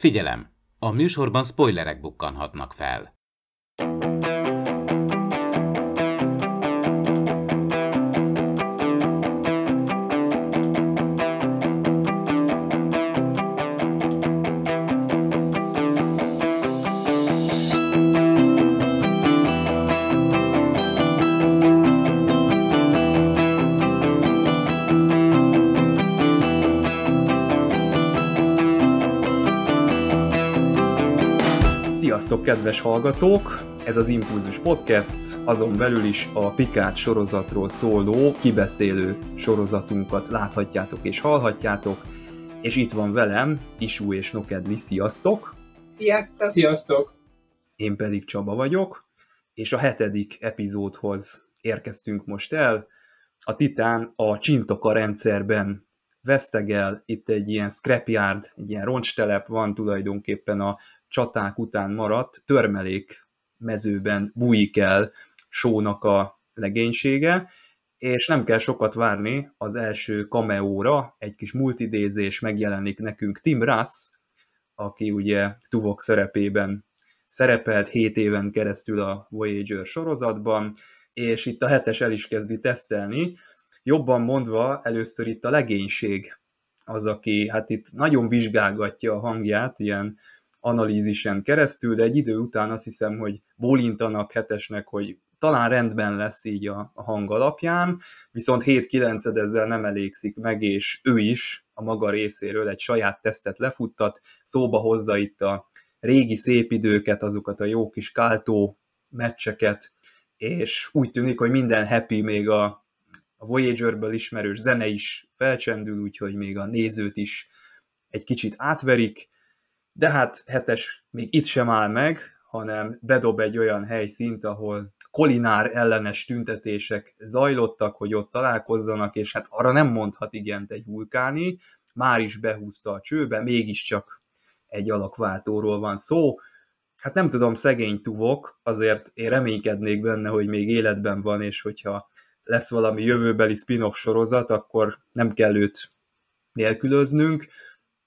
Figyelem! A műsorban spoilerek bukkanhatnak fel. Kedves hallgatók! Ez az Impulzus Podcast, azon belül is a Pikát sorozatról szóló kibeszélő sorozatunkat láthatjátok és hallhatjátok, és itt van velem Isú és Nokedli, sziasztok! Sziasztok! Sziasztok! Én pedig Csaba vagyok, és a hetedik epizódhoz érkeztünk most el. A Titán a Csintoka rendszerben vesztegel, itt egy ilyen scrapyard, egy ilyen roncstelep van tulajdonképpen a csaták után maradt törmelék mezőben bújik el sónak a legénysége, és nem kell sokat várni az első cameóra, egy kis multidézés megjelenik nekünk Tim Russ, aki ugye Tuvok szerepében szerepelt 7 éven keresztül a Voyager sorozatban, és itt a hetes el is kezdi tesztelni. Jobban mondva, először itt a legénység az, aki hát itt nagyon vizsgálgatja a hangját, ilyen analízisen keresztül, de egy idő után azt hiszem, hogy bólintanak hetesnek, hogy talán rendben lesz így a, a hang alapján, viszont 7-9 ezzel nem elégszik meg, és ő is a maga részéről egy saját tesztet lefuttat, szóba hozza itt a régi szép időket, azokat a jó kis káltó meccseket, és úgy tűnik, hogy minden happy, még a, a Voyager-ből ismerős zene is felcsendül, úgyhogy még a nézőt is egy kicsit átverik, de hát hetes még itt sem áll meg, hanem bedob egy olyan helyszínt, ahol kolinár ellenes tüntetések zajlottak, hogy ott találkozzanak, és hát arra nem mondhat igent egy vulkáni, már is behúzta a csőbe, mégiscsak egy alakváltóról van szó. Hát nem tudom, szegény tuvok, azért én reménykednék benne, hogy még életben van, és hogyha lesz valami jövőbeli spin-off sorozat, akkor nem kell őt nélkülöznünk.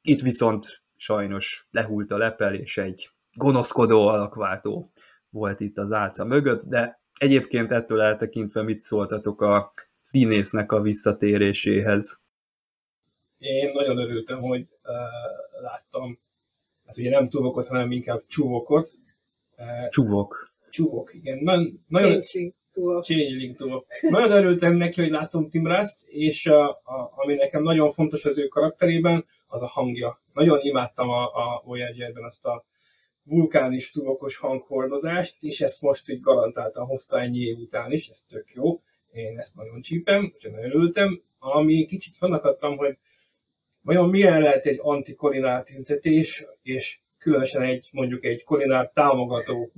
Itt viszont sajnos lehult a lepel, és egy gonoszkodó alakváltó volt itt az álca mögött, de egyébként ettől eltekintve mit szóltatok a színésznek a visszatéréséhez? Én nagyon örültem, hogy uh, láttam, hát ugye nem tuvokot, hanem inkább csuvokot. Uh, Csuvok. Csuvok, igen. Nagyon, Changeling tuvok. Changeling tuvok. Nagyon örültem neki, hogy láttam Tim Rust, és uh, a, ami nekem nagyon fontos az ő karakterében, az a hangja. Nagyon imádtam a, a Voyager-ben azt a vulkánis tuvokos hanghordozást, és ezt most így garantáltan hozta ennyi év után is, ez tök jó. Én ezt nagyon csípem, és nagyon örültem. Ami kicsit fennakadtam, hogy vajon milyen lehet egy antikolinárt tüntetés, és különösen egy mondjuk egy kolinár támogató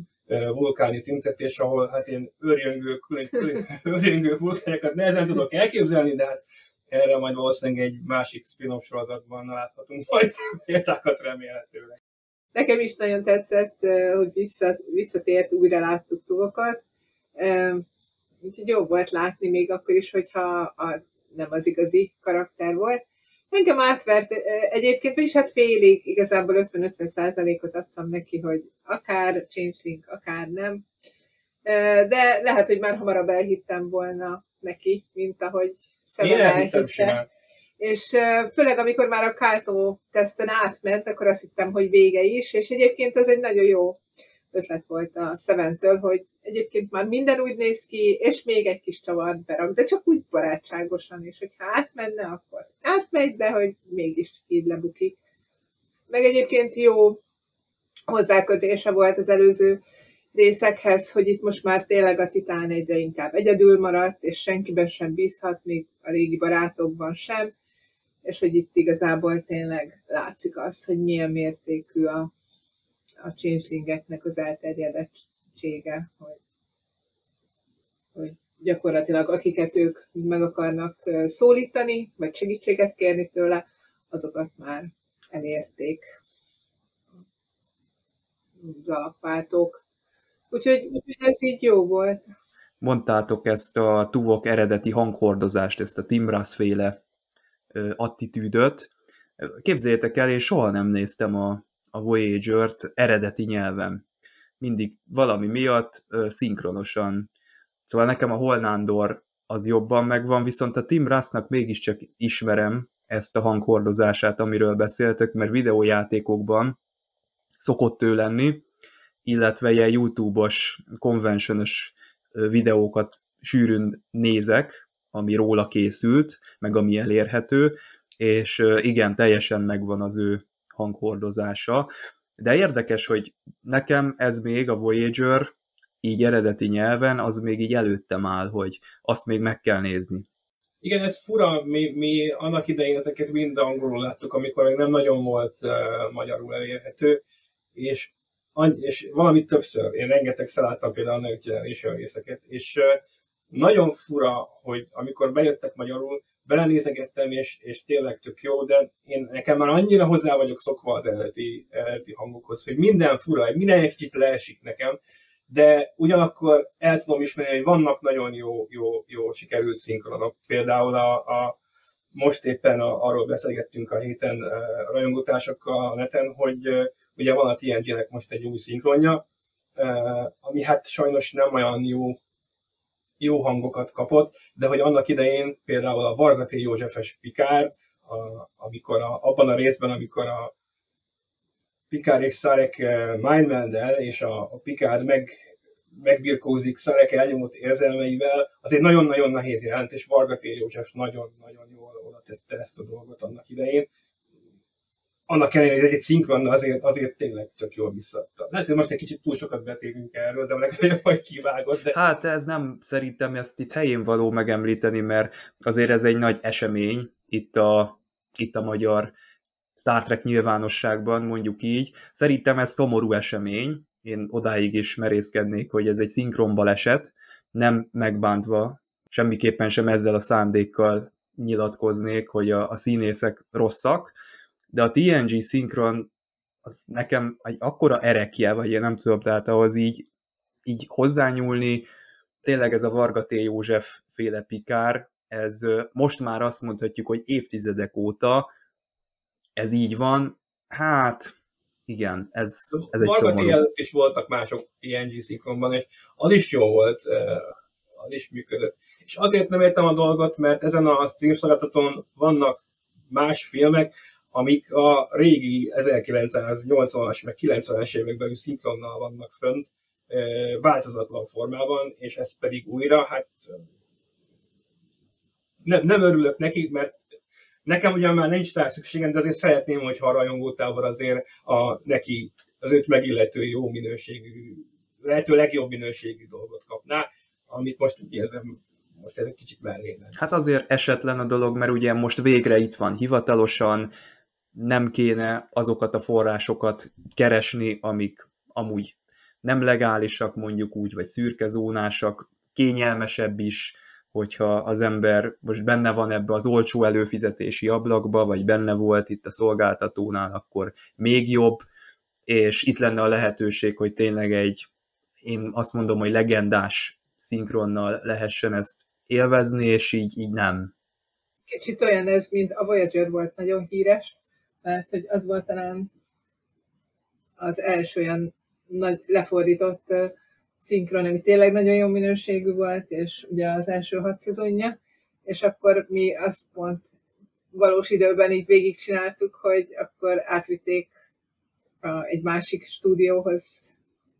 vulkáni tüntetés, ahol hát én örjöngő, örjöngő vulkánokat nehezen tudok elképzelni, de hát erre majd valószínűleg egy másik spin-off sorozatban láthatunk majd példákat remélhetőleg. Nekem is nagyon tetszett, hogy vissza, visszatért, újra láttuk tuvokat. Úgyhogy jó volt látni még akkor is, hogyha a, nem az igazi karakter volt. Engem átvert egyébként, vagyis hát félig, igazából 50-50 százalékot adtam neki, hogy akár changeling, akár nem. De lehet, hogy már hamarabb elhittem volna neki, mint ahogy Seven elhitte. És főleg, amikor már a Káltó teszten átment, akkor azt hittem, hogy vége is, és egyébként ez egy nagyon jó ötlet volt a Seventől, hogy egyébként már minden úgy néz ki, és még egy kis csavart berak, de csak úgy barátságosan, és hogyha átmenne, akkor átmegy, de hogy mégis így lebukik. Meg egyébként jó hozzákötése volt az előző részekhez, hogy itt most már tényleg a titán egyre inkább egyedül maradt, és senkiben sem bízhat, még a régi barátokban sem, és hogy itt igazából tényleg látszik az, hogy milyen mértékű a, a changelingeknek az elterjedettsége, hogy, hogy gyakorlatilag akiket ők meg akarnak szólítani, vagy segítséget kérni tőle, azokat már elérték az alapváltók. Úgyhogy, úgyhogy ez így jó volt. Mondtátok ezt a tuvok eredeti hanghordozást, ezt a Tim Russ féle attitűdöt. Képzeljétek el, én soha nem néztem a, a Voyager-t eredeti nyelven. Mindig valami miatt ö, szinkronosan. Szóval nekem a Holnándor az jobban megvan, viszont a Tim Russnak mégiscsak ismerem ezt a hanghordozását, amiről beszéltek, mert videójátékokban szokott ő lenni, illetve ilyen YouTube-os, konvencionos videókat sűrűn nézek, ami róla készült, meg ami elérhető, és igen, teljesen megvan az ő hanghordozása. De érdekes, hogy nekem ez még a Voyager így eredeti nyelven, az még így előttem áll, hogy azt még meg kell nézni. Igen, ez fura, mi, mi annak idején ezeket mind angolul láttuk, amikor még nem nagyon volt uh, magyarul elérhető, és, és valamit többször, én rengeteg láttam például a Next Generation részeket, és nagyon fura, hogy amikor bejöttek magyarul, belenézegettem, és, és tényleg tök jó, de én nekem már annyira hozzá vagyok szokva az eredeti, eredeti hangokhoz, hogy minden fura, minden egy kicsit leesik nekem, de ugyanakkor el tudom ismerni, hogy vannak nagyon jó, jó, jó sikerült szinkronok. Például a, a most éppen a, arról beszélgettünk a héten a rajongótársakkal a neten, hogy ugye van a TNG-nek most egy új szinkronja, ami hát sajnos nem olyan jó, jó hangokat kapott, de hogy annak idején például a Varga T. Józsefes Pikár, a, amikor a, abban a részben, amikor a Picard és Szarek mindmeld és a, a Picard meg, megbirkózik Szarek elnyomott érzelmeivel, azért nagyon-nagyon nehéz jelent, és Varga T. József nagyon-nagyon jól oda tette ezt a dolgot annak idején. Annak ellenére, hogy ez egy szinkron, azért, azért tényleg tök jól visszadta. Lehet, hogy most egy kicsit túl sokat beszélünk erről, de legfeljebb majd kivágod. De... Hát ez nem, szerintem ezt itt helyén való megemlíteni, mert azért ez egy nagy esemény itt a, itt a magyar Star Trek nyilvánosságban, mondjuk így. Szerintem ez szomorú esemény, én odáig is merészkednék, hogy ez egy szinkron baleset, nem megbántva, semmiképpen sem ezzel a szándékkal nyilatkoznék, hogy a, a színészek rosszak, de a TNG szinkron az nekem egy akkora erekje, vagy én nem tudom, tehát ahhoz így, így hozzányúlni, tényleg ez a Varga T. József féle pikár, ez most már azt mondhatjuk, hogy évtizedek óta ez így van, hát igen, ez, ez egy szomorú. előtt is voltak mások TNG szinkronban, és az is jó volt, az is működött. És azért nem értem a dolgot, mert ezen a streamszolgáltatón vannak más filmek, amik a régi 1980-as meg 90-es évekbeli szinkronnal vannak fönt, változatlan formában, és ez pedig újra, hát nem, nem örülök neki, mert Nekem ugyan már nincs rá szükségem, de azért szeretném, hogyha a rajongótábor azért a, neki az őt megillető jó minőségű, lehető legjobb minőségű dolgot kapná, amit most úgy érzem, most ez egy kicsit mellé ment. Hát azért esetlen a dolog, mert ugye most végre itt van hivatalosan, nem kéne azokat a forrásokat keresni, amik amúgy nem legálisak, mondjuk úgy, vagy szürkezónásak, kényelmesebb is, hogyha az ember most benne van ebbe az olcsó előfizetési ablakba, vagy benne volt itt a szolgáltatónál, akkor még jobb, és itt lenne a lehetőség, hogy tényleg egy, én azt mondom, hogy legendás szinkronnal lehessen ezt élvezni, és így, így nem. Kicsit olyan ez, mint a Voyager volt nagyon híres, mert hogy az volt talán az első olyan nagy lefordított szinkron, ami tényleg nagyon jó minőségű volt, és ugye az első hat szezonja, és akkor mi azt pont valós időben így végigcsináltuk, hogy akkor átvitték a, egy másik stúdióhoz,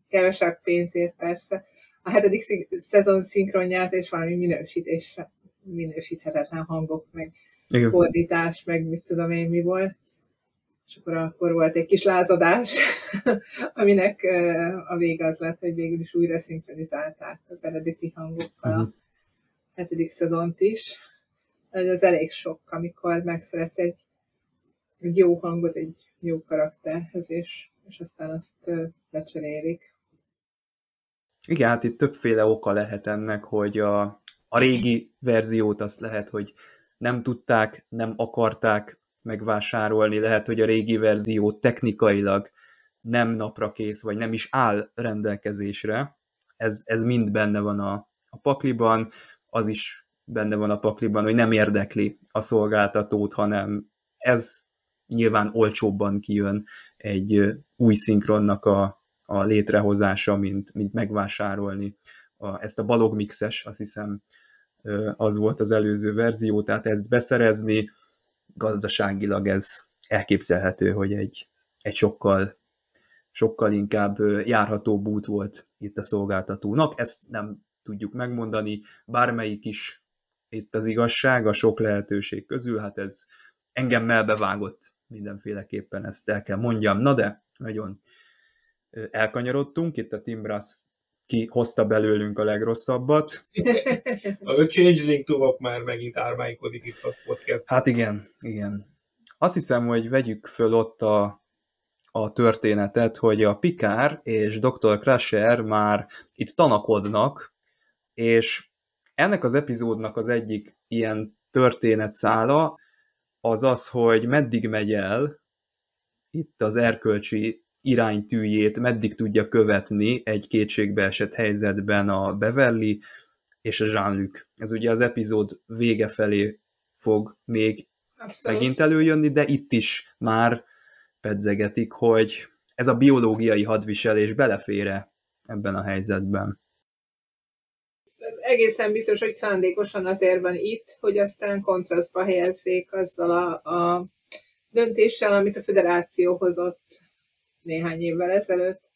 kevesebb pénzért persze, a hetedik szezon szinkronját, és valami minősítés, minősíthetetlen hangok, meg Igen. fordítás, meg mit tudom én mi volt és akkor akkor volt egy kis lázadás, aminek a vége az lett, hogy végül is újra szinkronizálták az eredeti hangokkal uh-huh. a mhm. hetedik szezont is. Ez elég sok, amikor megszeret egy, egy jó hangot egy jó karakterhez, és, és aztán azt lecserélik. Igen, hát itt többféle oka lehet ennek, hogy a, a régi verziót azt lehet, hogy nem tudták, nem akarták megvásárolni, lehet, hogy a régi verzió technikailag nem napra kész, vagy nem is áll rendelkezésre. Ez, ez mind benne van a, a pakliban, az is benne van a pakliban, hogy nem érdekli a szolgáltatót, hanem ez nyilván olcsóbban kijön egy új szinkronnak a, a létrehozása, mint, mint megvásárolni a, ezt a balogmixes, azt hiszem az volt az előző verzió, tehát ezt beszerezni, gazdaságilag ez elképzelhető, hogy egy, egy sokkal, sokkal inkább járhatóbb út volt itt a szolgáltatónak. Ezt nem tudjuk megmondani, bármelyik is itt az igazság a sok lehetőség közül, hát ez engem melbevágott mindenféleképpen, ezt el kell mondjam. Na de, nagyon elkanyarodtunk, itt a Timbras ki hozta belőlünk a legrosszabbat. a Changeling tuvok már megint ármánykodik itt a podcast. Hát igen, igen. Azt hiszem, hogy vegyük föl ott a, a történetet, hogy a Pikár és Dr. Crusher már itt tanakodnak, és ennek az epizódnak az egyik ilyen történetszála az az, hogy meddig megy el itt az erkölcsi iránytűjét, meddig tudja követni egy kétségbeesett helyzetben a Beverly és a Jean-Luc. Ez ugye az epizód vége felé fog még Abszolút. megint előjönni, de itt is már pedzegetik, hogy ez a biológiai hadviselés belefére ebben a helyzetben egészen biztos, hogy szándékosan azért van itt, hogy aztán kontrasztba helyezzék azzal a, a döntéssel, amit a federáció hozott néhány évvel ezelőtt.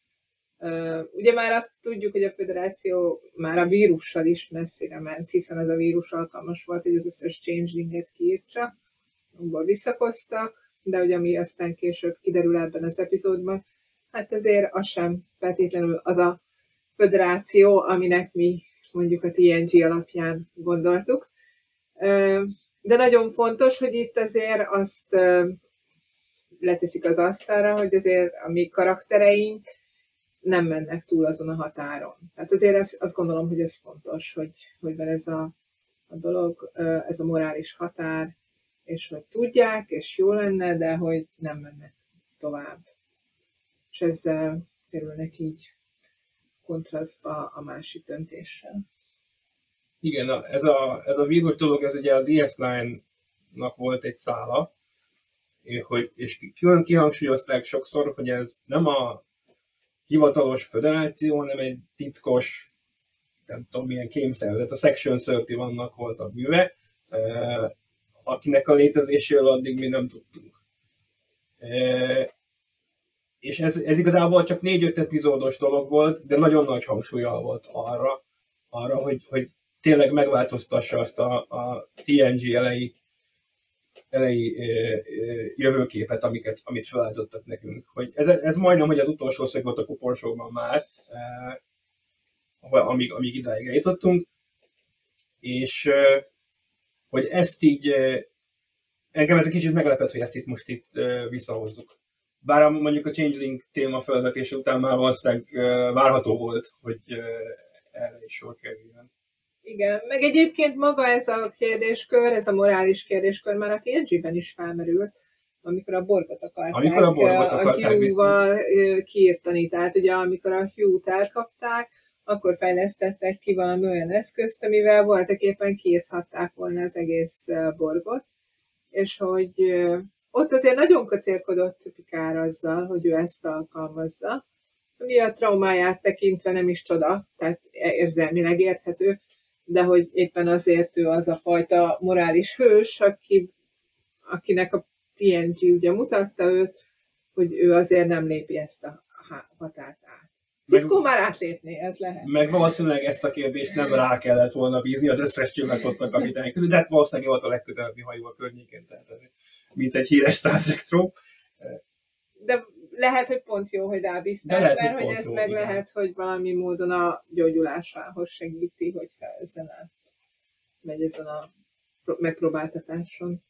Ugye már azt tudjuk, hogy a federáció már a vírussal is messzire ment, hiszen ez a vírus alkalmas volt, hogy az összes changelinget kiírtsa, abból visszakoztak, de hogy ami aztán később kiderül ebben az epizódban, hát ezért az sem feltétlenül az a federáció, aminek mi mondjuk a TNG alapján gondoltuk. De nagyon fontos, hogy itt azért azt leteszik az asztalra, hogy azért a mi karaktereink nem mennek túl azon a határon. Tehát azért ezt, azt gondolom, hogy ez fontos, hogy, hogy van ez a, a dolog, ez a morális határ, és hogy tudják, és jó lenne, de hogy nem mennek tovább. És ezzel kerülnek így kontrasztba a másik döntéssel. Igen, ez a, ez a vírus dolog, ez ugye a DS9-nak volt egy szála, hogy, és külön kihangsúlyozták sokszor, hogy ez nem a hivatalos föderáció, hanem egy titkos, nem tudom milyen kémszervezet, a Section 30 vannak volt a műve, akinek a létezéséről addig mi nem tudtunk. És ez, ez igazából csak négy-öt epizódos dolog volt, de nagyon nagy hangsúlyal volt arra, arra hogy, hogy tényleg megváltoztassa azt a, a TNG elejé, elejé jövőképet, amiket, amit felállítottak nekünk. Hogy ez, ez majdnem, hogy az utolsó szög volt a kuporsóban már, amíg, amíg idáig eljutottunk, és hogy ezt így engem ez egy kicsit meglepett, hogy ezt itt most itt visszahozzuk. Bár mondjuk a Changeling téma felvetése után már valószínűleg várható volt, hogy erre is sor kerüljön. Igen, meg egyébként maga ez a kérdéskör, ez a morális kérdéskör már a TNG-ben is felmerült, amikor a borgot akarták, amikor a, borgot akarták a Hugh-val kiirtani. Tehát ugye amikor a Hugh-t elkapták, akkor fejlesztettek ki valami olyan eszközt, amivel voltak éppen kiírthatták volna az egész borgot, és hogy ott azért nagyon kacérkodott Pikár azzal, hogy ő ezt alkalmazza, ami a traumáját tekintve nem is csoda, tehát érzelmileg érthető, de hogy éppen azért ő az a fajta morális hős, aki, akinek a TNG ugye mutatta őt, hogy ő azért nem lépi ezt a határt át. Cisco már átlépné, ez lehet. Meg valószínűleg ezt a kérdést nem rá kellett volna bízni az összes a kapitány közül, de hát valószínűleg volt a legközelebbi hajó a környékén, tehát mint egy híres Star Trek trop. De lehet, hogy pont jó, hogy rábízták, lehet, mert hogy, hogy ez jó, meg igen. lehet, hogy valami módon a gyógyulásához segíti, hogyha ezen át megy ezen a megpróbáltatáson.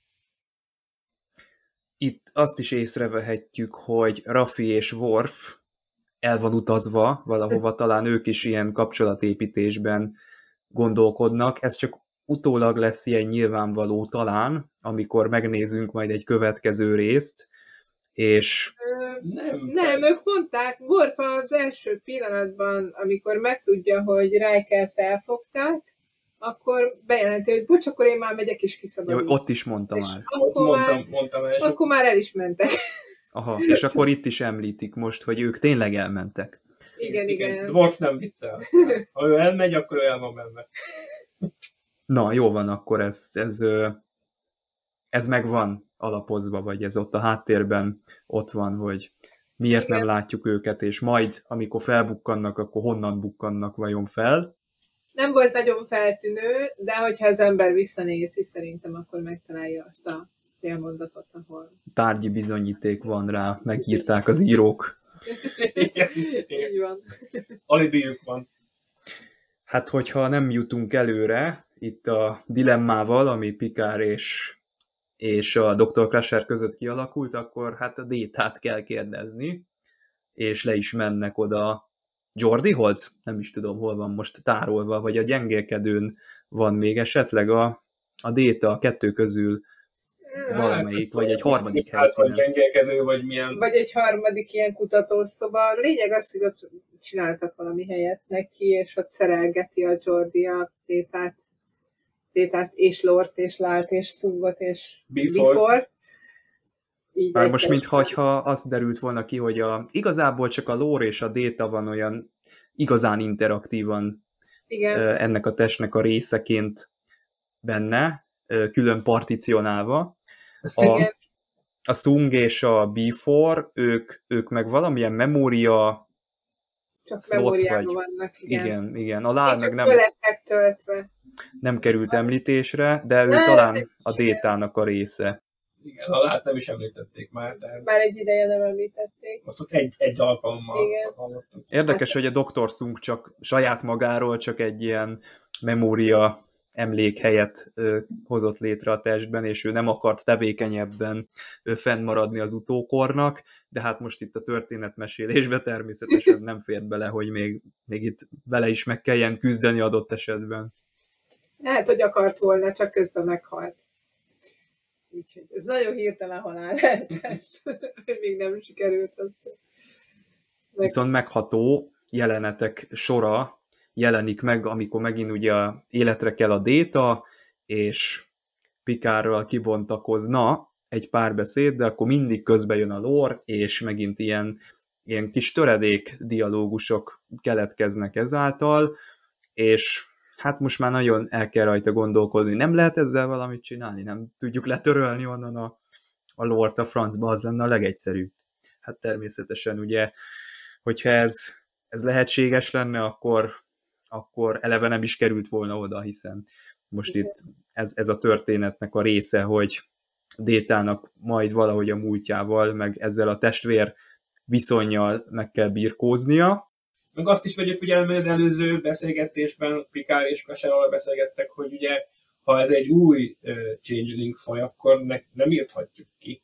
Itt azt is észrevehetjük, hogy Rafi és Worf el van utazva valahova, talán ők is ilyen kapcsolatépítésben gondolkodnak. Ez csak utólag lesz ilyen nyilvánvaló talán, amikor megnézünk majd egy következő részt, és... Nem, nem, ők mondták, Worf az első pillanatban, amikor megtudja, hogy Rikert elfogták, akkor bejelenti, hogy bocs, akkor én már megyek és Jó, kiszabadulok. ott is mondta és már. Akkor, már, mondtam, mondtam el, és akkor már el is mentek. Aha, és akkor itt is említik most, hogy ők tényleg elmentek. Igen, igen. Dwarf nem viccel. Ha ő elmegy, akkor ő el van benne. Na, jó van, akkor ez, ez, ez meg van alapozva, vagy ez ott a háttérben ott van, hogy miért Igen. nem látjuk őket, és majd, amikor felbukkannak, akkor honnan bukkannak vajon fel. Nem volt nagyon feltűnő, de hogyha az ember visszanézi, szerintem akkor megtalálja azt a félmondatot, ahol... Tárgyi bizonyíték van rá, megírták az írók. Igen, Így igen. van. Alibiük van. Hát, hogyha nem jutunk előre itt a dilemmával, ami Pikár és, és a Dr. Crusher között kialakult, akkor hát a Détát kell kérdezni, és le is mennek oda Jordihoz, nem is tudom, hol van most tárolva, vagy a gyengélkedőn van még esetleg a, a Déta a kettő közül valamelyik, vagy egy harmadik Hát, vagy helyszínen. gyengélkező, vagy milyen... Vagy egy harmadik ilyen kutatószoba. Lényeg az, hogy ott csináltak valami helyet neki, és ott szerelgeti a Jordi a tétát, tétát és Lort, és Lált, és Szungot, és Before. Before. Így Már egy most, mintha az derült volna ki, hogy a, igazából csak a lore és a Déta van olyan igazán interaktívan Igen, ennek a testnek a részeként benne, külön particionálva. A, igen. a Sung és a Before, ők, ők meg valamilyen memória, Csak memóriában vagy- vannak. Igen. igen, igen, a Lál meg nem, töltve. Nem került említésre, de ő Nem, talán a. Détának a része. Igen, a lát nem is említették már, de Már egy ideje nem említették. most ott egy, egy alkalommal Igen. hallottuk. Érdekes, hogy a Dr. Sung csak saját magáról csak egy ilyen memória emlékhelyet ö, hozott létre a testben, és ő nem akart tevékenyebben ö, fennmaradni az utókornak, de hát most itt a történetmesélésbe természetesen nem fér bele, hogy még, még itt vele is meg kelljen küzdeni adott esetben. Lehet, hogy akart volna, csak közben meghalt. Úgyhogy ez nagyon hirtelen halál lehetett, még nem sikerült ott. Meg, Viszont megható jelenetek sora jelenik meg, amikor megint ugye életre kell a déta, és Pikárral kibontakozna egy párbeszéd, de akkor mindig közbe jön a lore, és megint ilyen, ilyen kis töredék dialógusok keletkeznek ezáltal, és hát most már nagyon el kell rajta gondolkodni. Nem lehet ezzel valamit csinálni, nem tudjuk letörölni onnan a, a lore a francba, az lenne a legegyszerűbb. Hát természetesen ugye, hogyha ez, ez lehetséges lenne, akkor, akkor eleve nem is került volna oda, hiszen most itt ez, ez a történetnek a része, hogy Détának majd valahogy a múltjával, meg ezzel a testvér viszonyjal meg kell birkóznia, Meg azt is vegyük figyelme, az előző beszélgetésben Pikár és Kaserral beszélgettek, hogy ugye ha ez egy új uh, changeling faj, akkor ne, nem írthatjuk ki.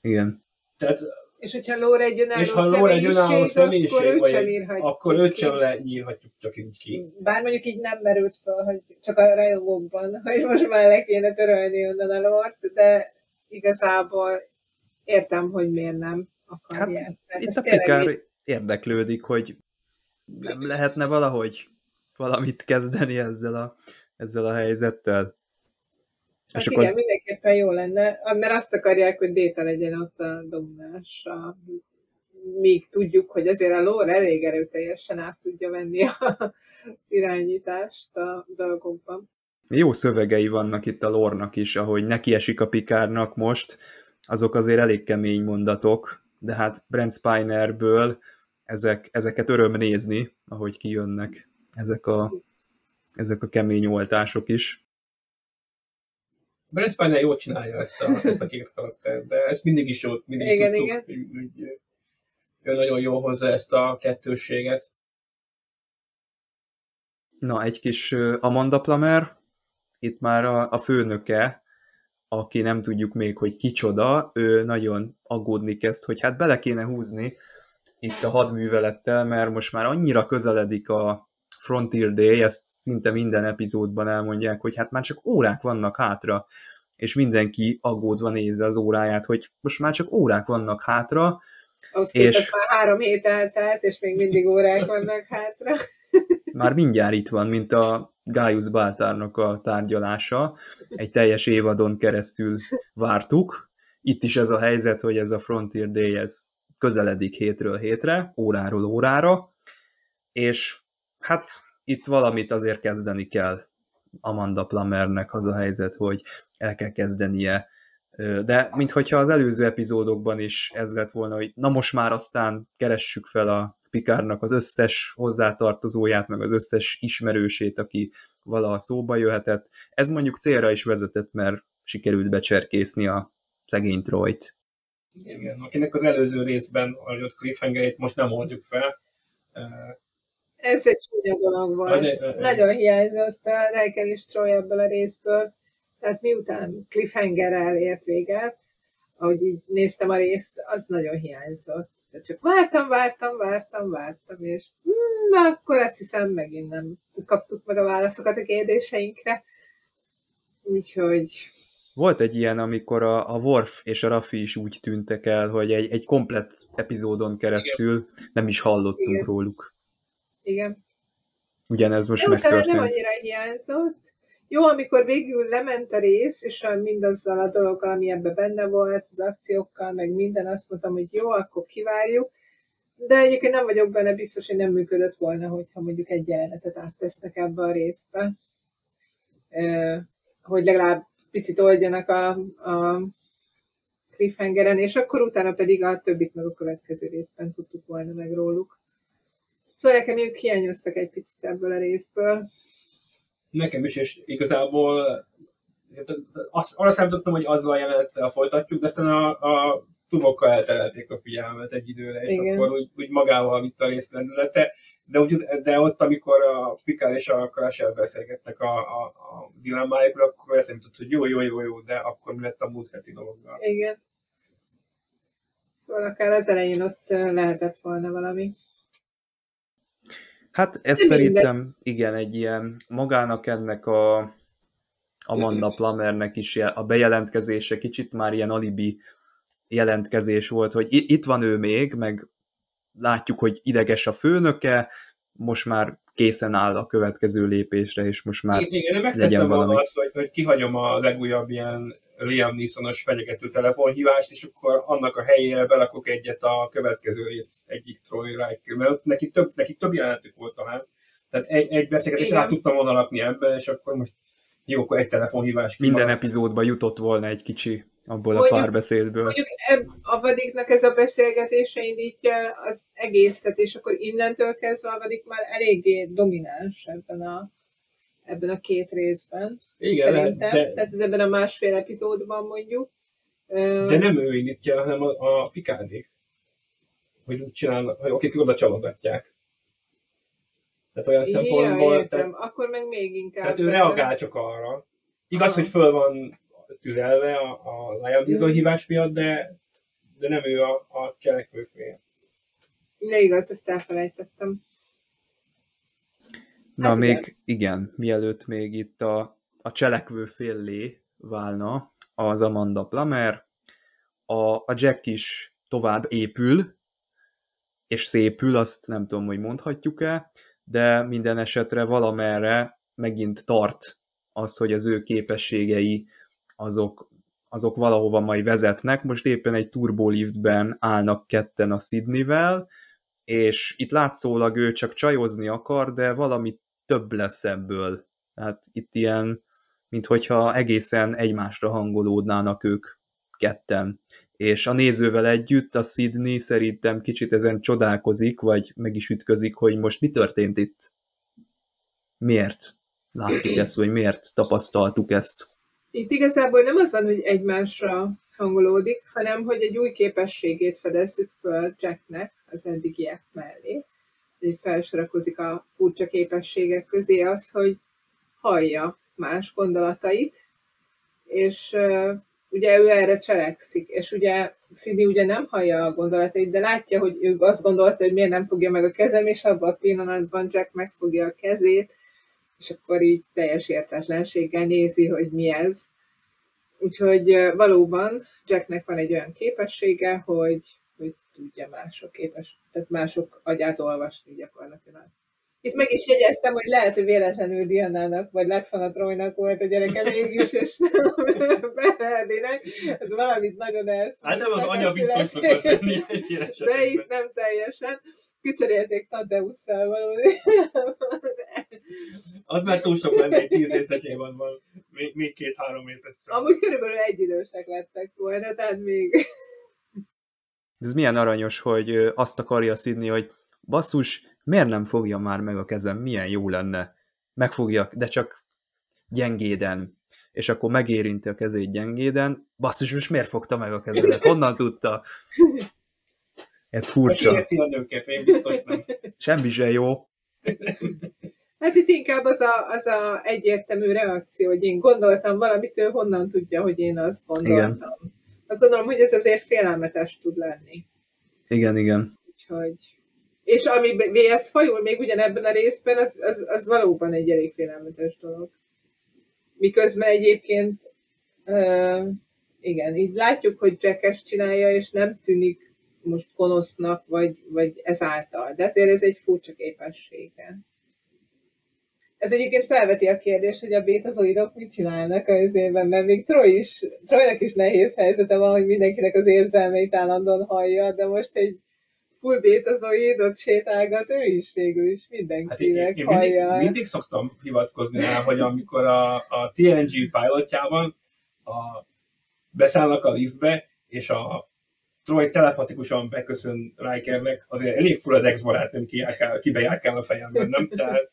Igen. Tehát, és hogyha Lóra egy önálló és ha Lore egy önálló személyiség, akkor őt sem írhatjuk akkor őt sem lenyírhatjuk csak így ki. Bár mondjuk így nem merült fel, hogy csak a rajongókban, hogy most már le kéne törölni onnan a lort, de igazából értem, hogy miért nem akarják. Hát, Itt ez a Pikár érdeklődik, hogy nem lehetne valahogy valamit kezdeni ezzel a, ezzel a helyzettel. Hát És igen, akkor mindenképpen jó lenne, mert azt akarják, hogy Déta legyen ott a domináns, a, míg tudjuk, hogy azért a lore elég erőteljesen át tudja venni a, az irányítást a dolgokban. jó szövegei vannak itt a lornak is, ahogy neki esik a Pikárnak most, azok azért elég kemény mondatok, de hát Brent Spinerből ezek, ezeket öröm nézni, ahogy kijönnek ezek a, ezek a kemény oltások is. Brent Spiner jól csinálja ezt a, ezt a két karaktert, de ezt mindig is jó, mindig is Igen, tudtuk, igen. Hogy, hogy ő nagyon jól hozza ezt a kettősséget. Na, egy kis Amanda Plamer, itt már a, a főnöke, aki nem tudjuk még, hogy kicsoda, ő nagyon aggódni kezd, hogy hát bele kéne húzni itt a hadművelettel, mert most már annyira közeledik a Frontier Day, ezt szinte minden epizódban elmondják, hogy hát már csak órák vannak hátra, és mindenki aggódva nézze az óráját, hogy most már csak órák vannak hátra, Ahhoz És- már három hét eltelt, és még mindig órák vannak hátra. Már mindjárt itt van, mint a Gaius Baltárnak a tárgyalása. Egy teljes évadon keresztül vártuk. Itt is ez a helyzet, hogy ez a Frontier Day ez közeledik hétről hétre, óráról órára, és hát itt valamit azért kezdeni kell Amanda Plummernek az a helyzet, hogy el kell kezdenie de minthogyha az előző epizódokban is ez lett volna, hogy na most már aztán keressük fel a Pikárnak az összes hozzátartozóját, meg az összes ismerősét, aki valaha szóba jöhetett. Ez mondjuk célra is vezetett, mert sikerült becserkészni a szegény Troyt. Igen, akinek az előző részben adott cliffhangerét most nem oldjuk fel. Ez egy csúnya dolog volt. Azért, Nagyon hiányzott a Reikel és Troy ebből a részből. Tehát miután cliffhanger ért véget, ahogy így néztem a részt, az nagyon hiányzott. De csak vártam, vártam, vártam, vártam, és hmm, akkor azt hiszem megint nem kaptuk meg a válaszokat a kérdéseinkre. Úgyhogy... Volt egy ilyen, amikor a, a Worf és a Raffi is úgy tűntek el, hogy egy, egy komplett epizódon keresztül Igen. nem is hallottunk Igen. róluk. Igen. Ugyanez most De megtörtént. nem annyira hiányzott, jó, amikor végül lement a rész, és mindazzal a dologgal, ami ebben benne volt, az akciókkal, meg minden, azt mondtam, hogy jó, akkor kivárjuk. De egyébként nem vagyok benne biztos, hogy nem működött volna, hogyha mondjuk egy jelenetet áttesznek ebbe a részbe. Hogy legalább picit oldjanak a, a cliffhangeren, és akkor utána pedig a többit meg a következő részben tudtuk volna meg róluk. Szóval nekem ők hiányoztak egy picit ebből a részből nekem is, és igazából azt, arra számítottam, hogy azzal a jelenettel folytatjuk, de aztán a, a tuvokkal elterelték a figyelmet egy időre, és Igen. akkor úgy, úgy magával vitt a részlendülete. De, úgy, de ott, amikor a Pikár és a Crusher beszélgettek a, a, a dilemmáikról, akkor eszembe jutott, hogy jó, jó, jó, jó, de akkor mi lett a múlt heti dologgal. Igen. Szóval akár az elején ott lehetett volna valami. Hát ez szerintem minden. igen, egy ilyen magának ennek a Amanda Plummernek is a bejelentkezése kicsit már ilyen alibi jelentkezés volt, hogy itt van ő még, meg látjuk, hogy ideges a főnöke, most már készen áll a következő lépésre, és most már igen, legyen valami. azt, hogy, hogy kihagyom a legújabb ilyen Liam Neesonos fenyegető telefonhívást, és akkor annak a helyére belakok egyet a következő rész egyik Troy Riker, mert neki több, neki több jelenetük volt talán. Tehát egy, egy beszélgetés rá tudtam volna lakni ebben, és akkor most jó, akkor egy telefonhívás. Minden epizódban jutott volna egy kicsi abból mondjuk, a párbeszédből. Mondjuk eb, a vadiknak ez a beszélgetése indítja az egészet, és akkor innentől kezdve a vadik már eléggé domináns ebben a ebben a két részben. Igen, szerintem. De... Tehát ez ebben a másfél epizódban mondjuk. De nem ő indítja, hanem a, a Pikárdék. Hogy úgy csinálnak, hogy akik oda csalogatják. Tehát olyan ja, szempontból... Értem. Tehát, Akkor meg még inkább. Tehát ő reagál csak arra. Igaz, Aha. hogy föl van tüzelve a, a Lion Dizon hívás miatt, de, de nem ő a, a cselekvő fél. Ne igaz, ezt elfelejtettem. Na, hát még igen. igen, mielőtt még itt a, a cselekvő féllé válna az Amanda Plummer, a, a Jack is tovább épül, és szépül, azt nem tudom, hogy mondhatjuk-e, de minden esetre valamerre megint tart az, hogy az ő képességei azok, azok valahova majd vezetnek. Most éppen egy turboliftben állnak ketten a Sydney-vel, és itt látszólag ő csak csajozni akar, de valamit több lesz ebből. Tehát itt ilyen, mint hogyha egészen egymásra hangolódnának ők ketten. És a nézővel együtt a Sydney szerintem kicsit ezen csodálkozik, vagy meg is ütközik, hogy most mi történt itt. Miért láttuk ezt, vagy miért tapasztaltuk ezt? Itt igazából nem az van, hogy egymásra hangolódik, hanem hogy egy új képességét fedezzük föl Jacknek az eddigiek mellé hogy felsorakozik a furcsa képességek közé az, hogy hallja más gondolatait, és ugye ő erre cselekszik, és ugye Szidi ugye nem hallja a gondolatait, de látja, hogy ő azt gondolta, hogy miért nem fogja meg a kezem, és abban a pillanatban Jack megfogja a kezét, és akkor így teljes értetlenséggel nézi, hogy mi ez. Úgyhogy valóban Jacknek van egy olyan képessége, hogy tudja mások képes, tehát mások agyát olvasni gyakorlatilag. Itt meg is jegyeztem, hogy lehet, hogy véletlenül Dianának, vagy Lexana Trojnak volt a gyereke mégis, és nem Bernardinek. Ez valamit nagyon elsz. Hát nem az anya biztos szokott lenni De itt nem teljesen. Kicserélték Tadeusszal valójában. Az már túl sok lenne egy tíz részes évadban. Még, még két-három részes csak. Amúgy körülbelül egyidősek lettek volna, tehát még ez milyen aranyos, hogy azt akarja szidni, hogy basszus, miért nem fogja már meg a kezem, milyen jó lenne. Megfogjak, de csak gyengéden. És akkor megérinti a kezét gyengéden. Basszus, most miért fogta meg a kezemet? Honnan tudta? Ez furcsa. érti a nőket, én biztos nem. Semmi se jó. Hát itt inkább az a, az a egyértelmű reakció, hogy én gondoltam valamit, ő honnan tudja, hogy én azt gondoltam. Igen. Azt gondolom, hogy ez azért félelmetes tud lenni. Igen, igen. Úgyhogy... És ami VS fajul még ugyanebben a részben, az, az, az valóban egy elég félelmetes dolog. Miközben egyébként uh, igen, így látjuk, hogy Jack csinálja, és nem tűnik most gonosznak, vagy, vagy ezáltal. De azért ez egy furcsa képessége. Ez egyébként felveti a kérdést, hogy a bétazoidok mit csinálnak az évben, mert még Troy is, Troynak is nehéz helyzete van, hogy mindenkinek az érzelmeit állandóan hallja, de most egy full bétazoid ott sétálgat, ő is végül is Hát én, mindenkinek én mindig, hallja. mindig szoktam hivatkozni rá, hogy amikor a, a TNG pilotjában a, beszállnak a liftbe, és a Troy telepatikusan beköszön Rikernek, azért elég fura az ex-barátnőm kibejárkál a fejemben, nem? Tehát...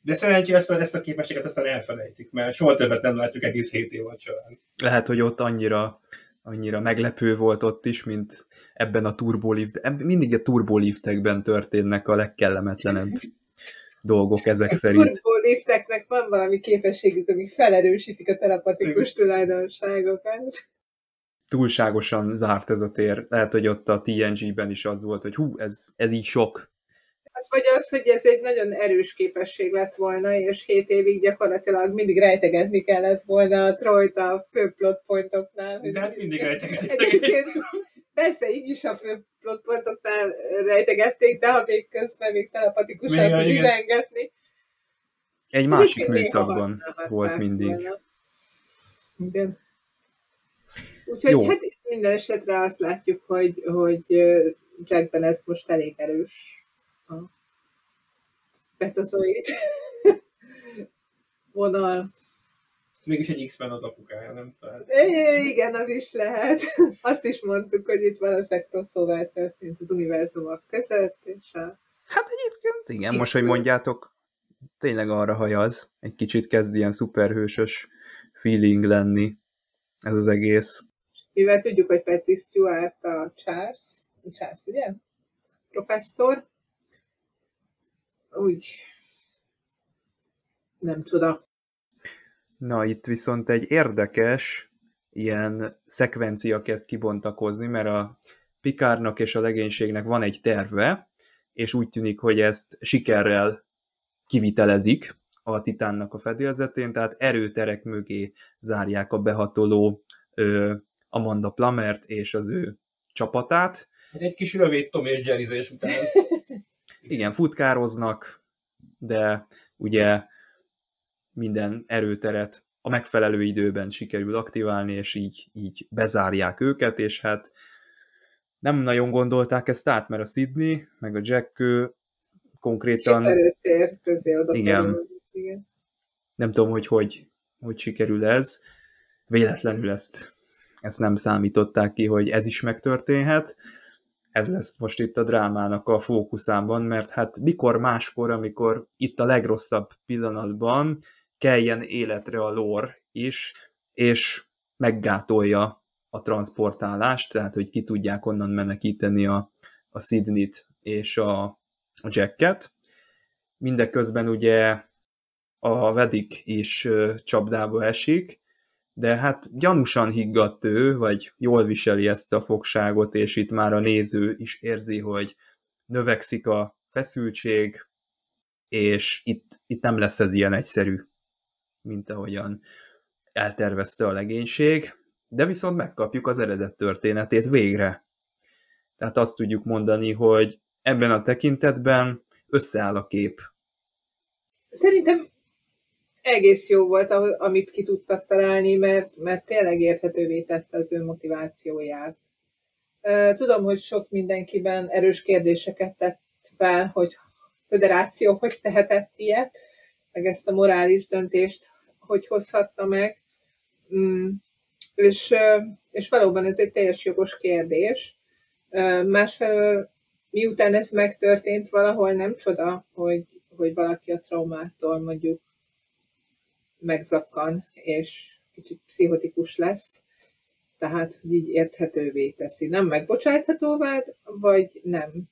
De szerencsé ezt a, ezt a képességet aztán elfelejtik, mert soha többet nem látjuk egész 7 év során. Lehet, hogy ott annyira, annyira meglepő volt ott is, mint ebben a turbolift. Mindig a turboliftekben történnek a legkellemetlenebb dolgok ezek szerint. lifteknek van valami képességük, amik felerősítik a telepatikus tulajdonságokat. Túlságosan zárt ez a tér. Lehet, hogy ott a TNG-ben is az volt, hogy hú, ez, ez így sok. Hát vagy az, hogy ez egy nagyon erős képesség lett volna, és 7 évig gyakorlatilag mindig rejtegetni kellett volna a Troyt a fő plot pointoknál. De hát mindig rejtegették. Persze így is a fő plot pointoknál rejtegették, de ha még közben még telepatikusan üzengetni. Egy másik műszakban volt mindig. volna. Igen. Úgyhogy Jó. hát minden esetre azt látjuk, hogy, hogy Jackben ez most elég erős a betazoid vonal. Mégis egy X-Men az apukája, nem? Tehát... É, Igen, az is lehet. Azt is mondtuk, hogy itt valószínűleg crossover történt az univerzumok között, és a Hát egyébként igen, Ez most, hogy mondjátok, tényleg arra hajaz. Egy kicsit kezd ilyen szuperhősös feeling lenni ez az egész. mivel tudjuk, hogy Patrick Stewart a Charles, Charles, ugye? Professzor. Úgy nem csoda. Na, itt viszont egy érdekes ilyen szekvencia kezd kibontakozni, mert a Pikárnak és a legénységnek van egy terve, és úgy tűnik, hogy ezt sikerrel kivitelezik a Titánnak a fedélzetén, tehát erőterek mögé zárják a behatoló ö, Amanda Plamert és az ő csapatát. Egy kis rövid Tom és Jerryzés után. Igen, futkároznak, de ugye minden erőteret a megfelelő időben sikerül aktiválni, és így, így bezárják őket, és hát nem nagyon gondolták ezt át, mert a Sydney, meg a Jack konkrétan Két erőtér közé oda Igen. szorul. Igen. nem tudom, hogy hogy, hogy sikerül ez. Véletlenül ezt, ezt nem számították ki, hogy ez is megtörténhet. Ez lesz most itt a drámának a fókuszában, mert hát mikor máskor, amikor itt a legrosszabb pillanatban keljen életre a lore is, és meggátolja a transportálást, tehát hogy ki tudják onnan menekíteni a, a Sydney-t és a, a Jacket. Mindeközben ugye a Vedik is csapdába esik, de hát gyanúsan higgadt ő, vagy jól viseli ezt a fogságot, és itt már a néző is érzi, hogy növekszik a feszültség, és itt, itt nem lesz ez ilyen egyszerű, mint ahogyan eltervezte a legénység, de viszont megkapjuk az eredet történetét végre. Tehát azt tudjuk mondani, hogy ebben a tekintetben összeáll a kép. Szerintem egész jó volt, amit ki tudtak találni, mert, mert tényleg érthetővé tette az ő motivációját. Tudom, hogy sok mindenkiben erős kérdéseket tett fel, hogy föderáció hogy tehetett ilyet, meg ezt a morális döntést hogy hozhatta meg. Mm, és, és valóban ez egy teljes jogos kérdés. Másfelől, miután ez megtörtént, valahol nem csoda, hogy, hogy valaki a traumától mondjuk megzakkan, és kicsit pszichotikus lesz, tehát hogy így érthetővé teszi. Nem megbocsáthatóvá, vagy nem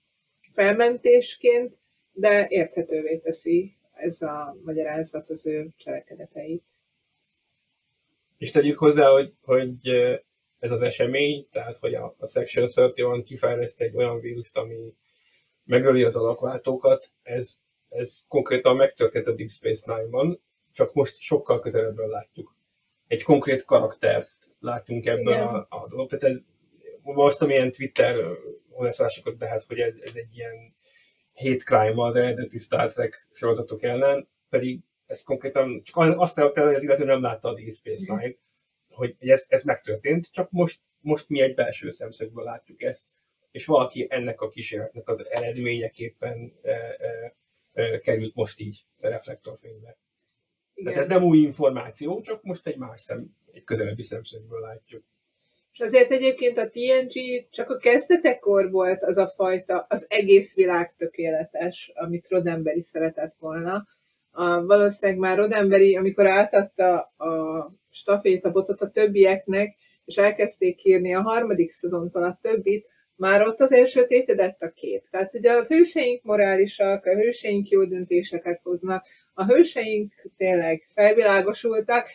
felmentésként, de érthetővé teszi ez a magyarázat az ő cselekedeteit. És tegyük hozzá, hogy, hogy ez az esemény, tehát hogy a, a Section 31 kifejleszt egy olyan vírust, ami megöli az alakváltókat, ez, ez konkrétan megtörtént a Deep Space Nine-ban, csak most sokkal közelebbről látjuk. Egy konkrét karaktert látunk ebből Igen. a, a dolog. Tehát ez, most amilyen Twitter hozzászólásokat lehet, hogy ez, ez egy ilyen hate crime az eredeti Star Trek sorozatok ellen, pedig ez konkrétan csak azt el, hogy az illető nem látta a Deep Space Nine, hogy ez, ez megtörtént, csak most, most mi egy belső szemszögből látjuk ezt, és valaki ennek a kísérletnek az eredményeképpen e, e, e, került most így reflektorfénybe. Igen. Tehát ez nem új információ, csak most egy más szem, egy közelebbi szemszögből látjuk. És azért egyébként a TNG csak a kezdetekor volt az a fajta, az egész világ tökéletes, amit Rodemberi szeretett volna. A, valószínűleg már Rodemberi, amikor átadta a stafétabotot a többieknek, és elkezdték írni a harmadik szezontól a többit, már ott azért sötétedett a kép. Tehát ugye a hőseink morálisak, a hőseink jó döntéseket hoznak, a hőseink tényleg felvilágosultak,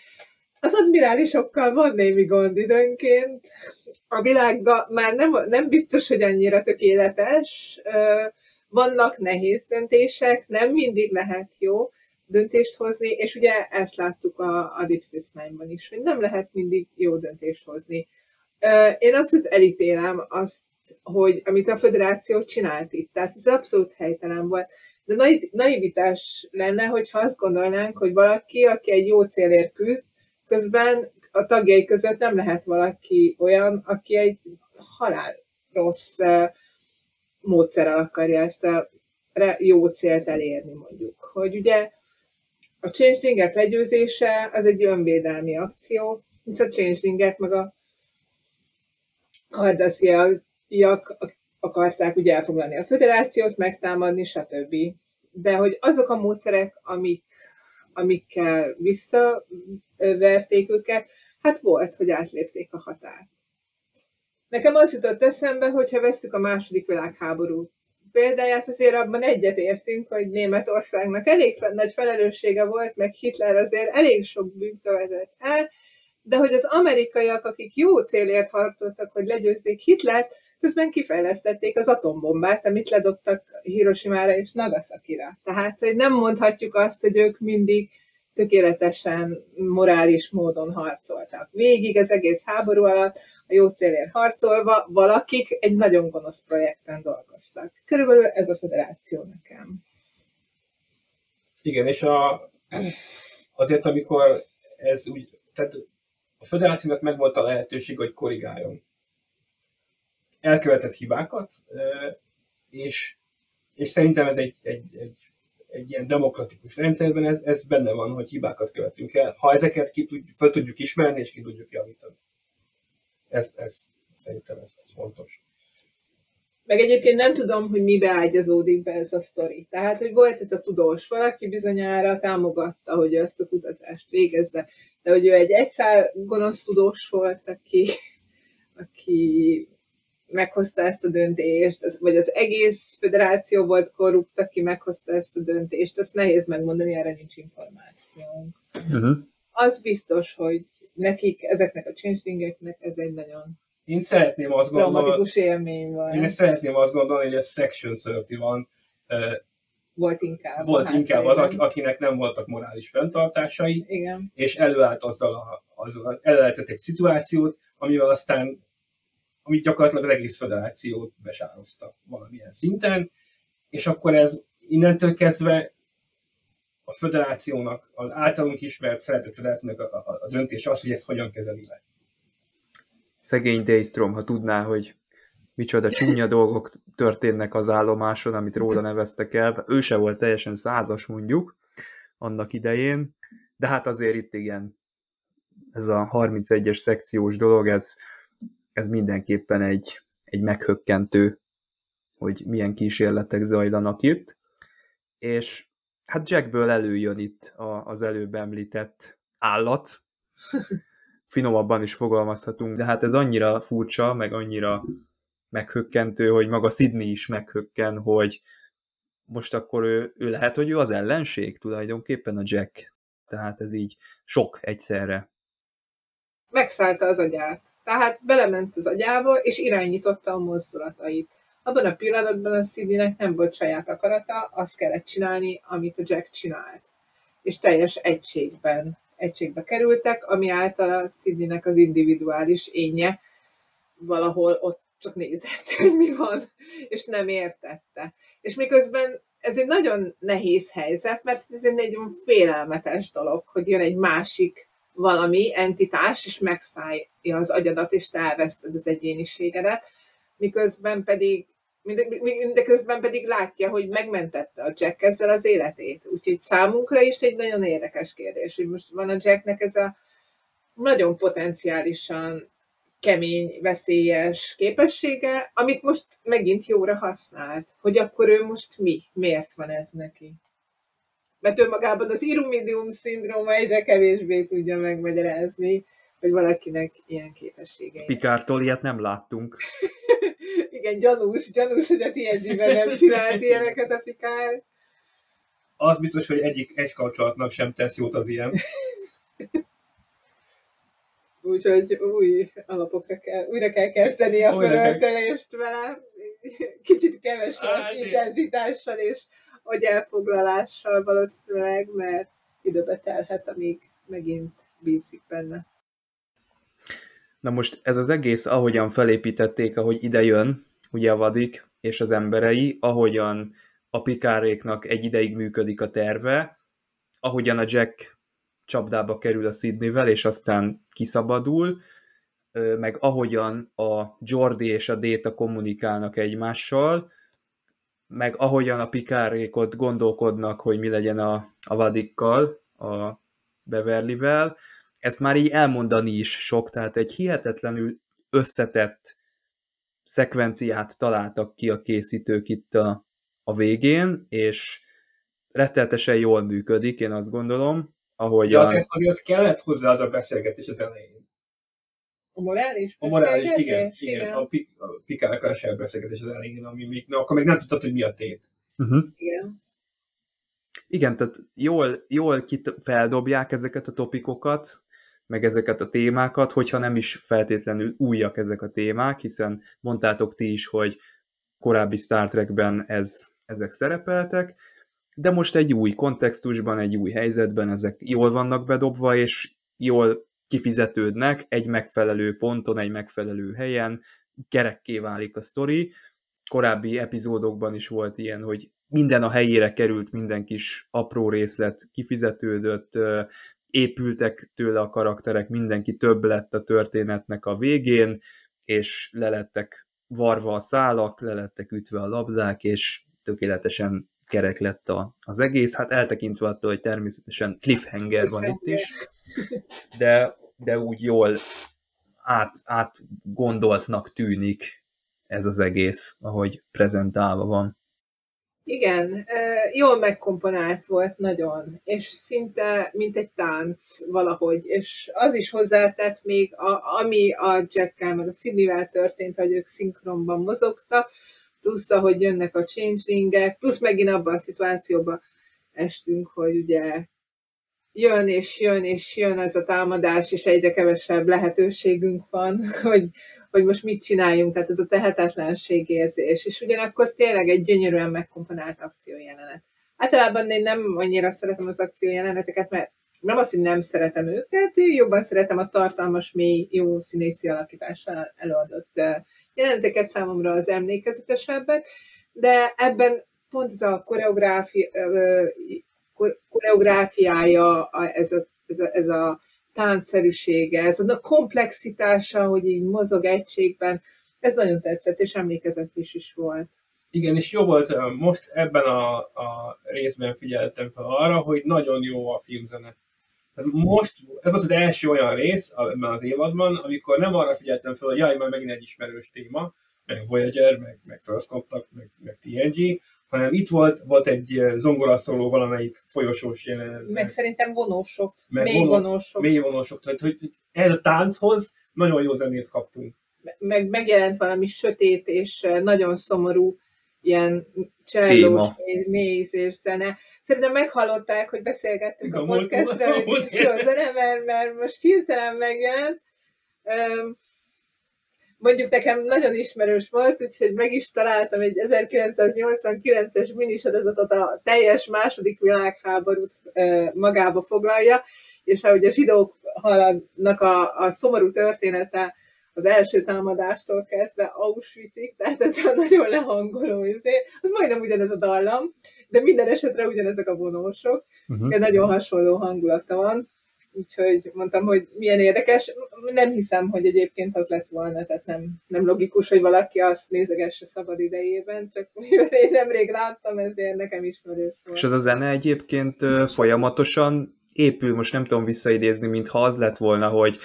az admirálisokkal van némi gond időnként. A világban már nem, nem biztos, hogy annyira tökéletes. Vannak nehéz döntések, nem mindig lehet jó döntést hozni, és ugye ezt láttuk a, a Space is, hogy nem lehet mindig jó döntést hozni. Én abszolút elítélem azt, hogy amit a föderáció csinált itt. Tehát ez abszolút helytelen volt. De naivitás lenne, hogyha azt gondolnánk, hogy valaki, aki egy jó célért küzd, közben a tagjai között nem lehet valaki olyan, aki egy halál rossz módszerrel akarja ezt a jó célt elérni, mondjuk. Hogy ugye a changelingek legyőzése az egy önvédelmi akció, hisz a changelingek meg a kardasziaiak akarták ugye elfoglalni a föderációt, megtámadni, stb. De hogy azok a módszerek, amik, amikkel visszaverték őket, hát volt, hogy átlépték a határt. Nekem az jutott eszembe, hogy ha veszük a második világháború példáját, azért abban egyet értünk, hogy Németországnak elég nagy felelőssége volt, meg Hitler azért elég sok bűnt követett el, de hogy az amerikaiak, akik jó célért harcoltak, hogy legyőzzék Hitlert, közben kifejlesztették az atombombát, amit ledobtak Hiroshima-ra és Nagasaki-ra. Tehát, hogy nem mondhatjuk azt, hogy ők mindig tökéletesen morális módon harcoltak. Végig az egész háború alatt a jó célért harcolva valakik egy nagyon gonosz projekten dolgoztak. Körülbelül ez a federáció nekem. Igen, és a, azért, amikor ez úgy, tehát a federációnak megvolt a lehetőség, hogy korrigáljon. Elkövetett hibákat, és, és szerintem ez egy, egy, egy, egy ilyen demokratikus rendszerben ez, ez benne van, hogy hibákat követünk el, ha ezeket ki tud, fel tudjuk ismerni, és ki tudjuk javítani. Ez, ez szerintem ez, ez fontos. Meg egyébként nem tudom, hogy mibe ágyazódik be ez a sztori. Tehát, hogy volt ez a tudós valaki bizonyára támogatta, hogy ezt a kutatást végezze, de hogy ő egy egyszál gonosz tudós volt, aki, aki meghozta ezt a döntést, vagy az egész federáció volt korrupt, aki meghozta ezt a döntést, azt nehéz megmondani, erre nincs információnk. Uh-huh. Az biztos, hogy nekik, ezeknek a changelingeknek ez egy nagyon én szeretném azt gondolni, élmény van. Én szeretném azt gondolni, hogy a Section 31 uh, volt inkább. Volt inkább az, akinek nem voltak morális fenntartásai, Igen. és előállt azzal, a, azzal előállított egy szituációt, amivel aztán amit gyakorlatilag az egész federációt besározta valamilyen szinten, és akkor ez innentől kezdve a föderációnak, az általunk ismert szeretett föderációnak a, a, a döntés az, hogy ezt hogyan kezeli le. Szegény Daystrom, ha tudná, hogy micsoda csúnya dolgok történnek az állomáson, amit róla neveztek el. Ő se volt teljesen százas mondjuk annak idején, de hát azért itt igen, ez a 31-es szekciós dolog, ez, ez mindenképpen egy, egy meghökkentő, hogy milyen kísérletek zajlanak itt, és hát Jackből előjön itt a, az előbb említett állat, finomabban is fogalmazhatunk, de hát ez annyira furcsa, meg annyira meghökkentő, hogy maga Sydney is meghökken, hogy most akkor ő, ő lehet, hogy ő az ellenség tulajdonképpen a Jack. Tehát ez így sok egyszerre. Megszállta az agyát. Tehát belement az agyába, és irányította a mozdulatait. Abban a pillanatban a Sydneynek nem volt saját akarata, azt kellett csinálni, amit a Jack csinált. És teljes egységben, egységbe kerültek, ami által a Sydneynek az individuális énje valahol ott csak nézett, hogy mi van, és nem értette. És miközben ez egy nagyon nehéz helyzet, mert ez egy nagyon félelmetes dolog, hogy jön egy másik valami entitás, és megszállja az agyadat, és te elveszted az egyéniségedet, miközben pedig mindeközben pedig látja, hogy megmentette a Jack ezzel az életét. Úgyhogy számunkra is egy nagyon érdekes kérdés, hogy most van a Jacknek ez a nagyon potenciálisan kemény, veszélyes képessége, amit most megint jóra használt. Hogy akkor ő most mi? Miért van ez neki? Mert önmagában az irumidium szindróma egyre kevésbé tudja megmagyarázni, hogy valakinek ilyen képessége. Pikártól ilyet nem láttunk. Igen, gyanús, gyanús, hogy a TNG-ben nem csinált ilyeneket a Pikár. Az biztos, hogy egyik egy kapcsolatnak sem tesz jót az ilyen. Úgyhogy új alapokra kell, újra kell kezdeni a fölöltölést vele, kicsit kevesebb Á, intenzitással és elfoglalással valószínűleg, mert időbe telhet, amíg megint bízik benne. Na most ez az egész, ahogyan felépítették, ahogy ide jön, ugye a vadik és az emberei, ahogyan a pikáréknak egy ideig működik a terve, ahogyan a Jack csapdába kerül a Sydneyvel, és aztán kiszabadul, meg ahogyan a Jordi és a Déta kommunikálnak egymással, meg ahogyan a pikárékot gondolkodnak, hogy mi legyen a, a vadikkal, a Beverlyvel, ezt már így elmondani is sok, tehát egy hihetetlenül összetett szekvenciát találtak ki a készítők itt a, a végén, és retteltesen jól működik, én azt gondolom, ahogy... De azért, azért az kellett hozzá az a beszélgetés az elején. A morális A morális, igen. igen. igen. A, pik, a pikának a beszélgetés az elején, ami még, na, akkor még nem tudtad, hogy mi a tét. Uh-huh. Igen. Igen, tehát jól, jól kit feldobják ezeket a topikokat, meg ezeket a témákat, hogyha nem is feltétlenül újak ezek a témák, hiszen mondtátok ti is, hogy korábbi Star Trekben ez, ezek szerepeltek, de most egy új kontextusban, egy új helyzetben ezek jól vannak bedobva, és jól kifizetődnek egy megfelelő ponton, egy megfelelő helyen, kerekké válik a sztori. Korábbi epizódokban is volt ilyen, hogy minden a helyére került, minden kis apró részlet kifizetődött, épültek tőle a karakterek, mindenki több lett a történetnek a végén, és lelettek varva a szálak, lelettek ütve a labdák, és tökéletesen kerek lett a, az egész, hát eltekintve attól, hogy természetesen cliffhanger van itt is, de, de úgy jól át, átgondoltnak tűnik ez az egész, ahogy prezentálva van. Igen, jól megkomponált volt nagyon, és szinte mint egy tánc valahogy, és az is hozzátett még, a, ami a Jackkel meg a Sydney-vel történt, hogy ők szinkronban mozogtak, plusz ahogy jönnek a changelingek, plusz megint abban a szituációban estünk, hogy ugye jön és jön és jön ez a támadás, és egyre kevesebb lehetőségünk van, hogy, hogy most mit csináljunk, tehát ez a tehetetlenség érzés, és ugyanakkor tényleg egy gyönyörűen megkomponált akciójelenet. Általában én nem annyira szeretem az akciójeleneteket, mert nem azt, hogy nem szeretem őket, jobban szeretem a tartalmas, mély, jó színészi alakítással előadott jeleneteket számomra az emlékezetesebbek, de ebben pont ez a koreográfi, koreográfiája, ez a, ez a, ez a táncszerűsége, ez a komplexitása, hogy így mozog egységben, ez nagyon tetszett, és emlékezetes is volt. Igen, és jó volt, most ebben a, a részben figyeltem fel arra, hogy nagyon jó a filmzene. Most, ez volt az első olyan rész ebben az évadban, amikor nem arra figyeltem fel, hogy jaj, már megint egy ismerős téma, meg Voyager, meg, meg First Contact, meg, meg TNG, hanem itt volt, volt egy zongoraszóló valamelyik folyosós jelenet. Meg szerintem vonósok, meg mély vonósok. Mély vonósok, tehát hogy ehhez a tánchoz nagyon jó zenét kaptunk. Meg megjelent valami sötét és nagyon szomorú ilyen csellós, mélyzés zene. Szerintem meghallották, hogy beszélgettünk a, a podcastra, hogy jó zene, mert, mert most hirtelen megjelent. Mondjuk nekem nagyon ismerős volt, úgyhogy meg is találtam egy 1989-es minisorozatot, a teljes második világháborút magába foglalja, és ahogy a zsidók haladnak a, a szomorú története az első támadástól kezdve Auschwitzig, tehát ez a nagyon lehangoló, izé, az majdnem ugyanez a dallam, de minden esetre ugyanezek a vonósok, uh-huh. nagyon hasonló hangulata van, úgyhogy mondtam, hogy milyen érdekes, nem hiszem, hogy egyébként az lett volna, tehát nem, nem logikus, hogy valaki azt nézegesse szabad idejében, csak mivel én nemrég láttam, ezért nekem ismerős volt. És az a zene egyébként folyamatosan épül, most nem tudom visszaidézni, mintha az lett volna, hogy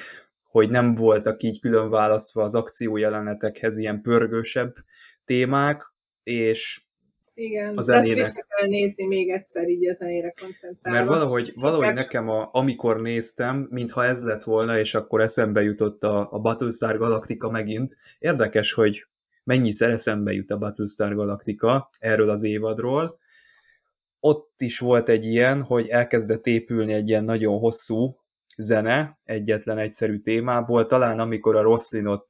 hogy nem voltak így külön választva az akciójelenetekhez ilyen pörgősebb témák, és igen, a zenének... de azt kell nézni még egyszer így a zenére koncentrálva. Mert valahogy, valahogy Csak nekem, a, amikor néztem, mintha ez lett volna, és akkor eszembe jutott a, a Battlestar Galactica megint. Érdekes, hogy mennyiszer eszembe jut a Battlestar Galactica erről az évadról. Ott is volt egy ilyen, hogy elkezdett épülni egy ilyen nagyon hosszú zene egyetlen egyszerű témából, talán amikor a Rosslinot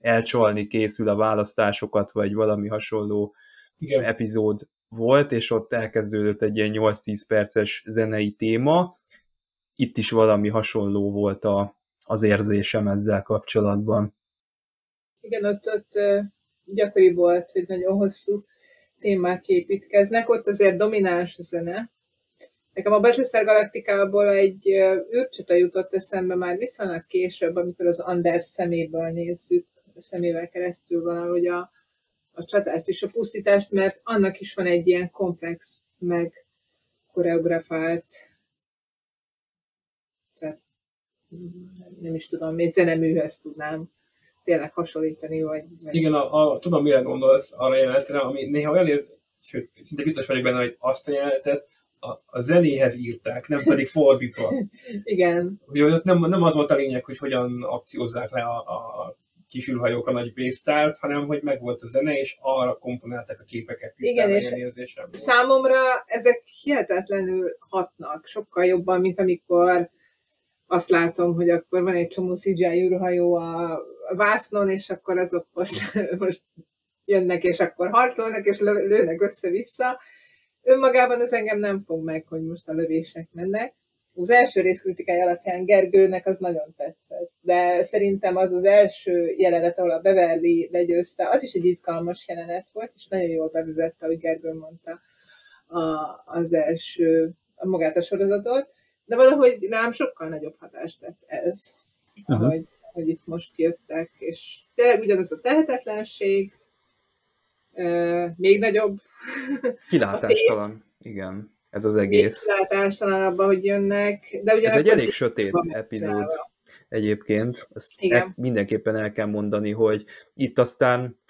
elcsalni készül a választásokat, vagy valami hasonló Igen. epizód volt, és ott elkezdődött egy ilyen 8-10 perces zenei téma. Itt is valami hasonló volt a, az érzésem ezzel kapcsolatban. Igen, ott, ott gyakori volt, hogy nagyon hosszú témák építkeznek, ott azért domináns zene, Nekem a Battlestar Galaktikából egy űrcsata jutott eszembe már viszonylag később, amikor az Anders szeméből nézzük, a szemével keresztül valahogy a, a csatást és a pusztítást, mert annak is van egy ilyen komplex, meg koreografált, tehát nem is tudom, még zeneműhöz tudnám tényleg hasonlítani, vagy... vagy... Igen, a, a, tudom, mire gondolsz arra jelenetre, ami néha olyan ér, sőt, szinte biztos vagyok benne, hogy azt a jelenetet a, a zenéhez írták, nem pedig fordítva. Igen. Ugye ott nem, nem az volt a lényeg, hogy hogyan akciózzák le a, a kisülhajók a nagy bésztárt, hanem hogy megvolt a zene, és arra komponálták a képeket. Igen, és érzésem számomra ezek hihetetlenül hatnak, sokkal jobban, mint amikor azt látom, hogy akkor van egy csomó CGI űrhajó a vásznon, és akkor azok most, most jönnek, és akkor harcolnak, és lőnek össze-vissza önmagában az engem nem fog meg, hogy most a lövések mennek. Az első rész kritikája alapján Gergőnek az nagyon tetszett, de szerintem az az első jelenet, ahol a Beverly legyőzte, az is egy izgalmas jelenet volt, és nagyon jól bevezette, ahogy Gergő mondta, a, az első, a magát a sorozatot, de valahogy rám sokkal nagyobb hatást tett ez, hogy, hogy itt most jöttek, és tényleg ugyanaz a tehetetlenség, még nagyobb. Kilátástalan, igen, ez az egész. Kilátástalan abban, hogy jönnek. De ez egy elég sötét epizód egyébként. Ezt el, mindenképpen el kell mondani, hogy itt aztán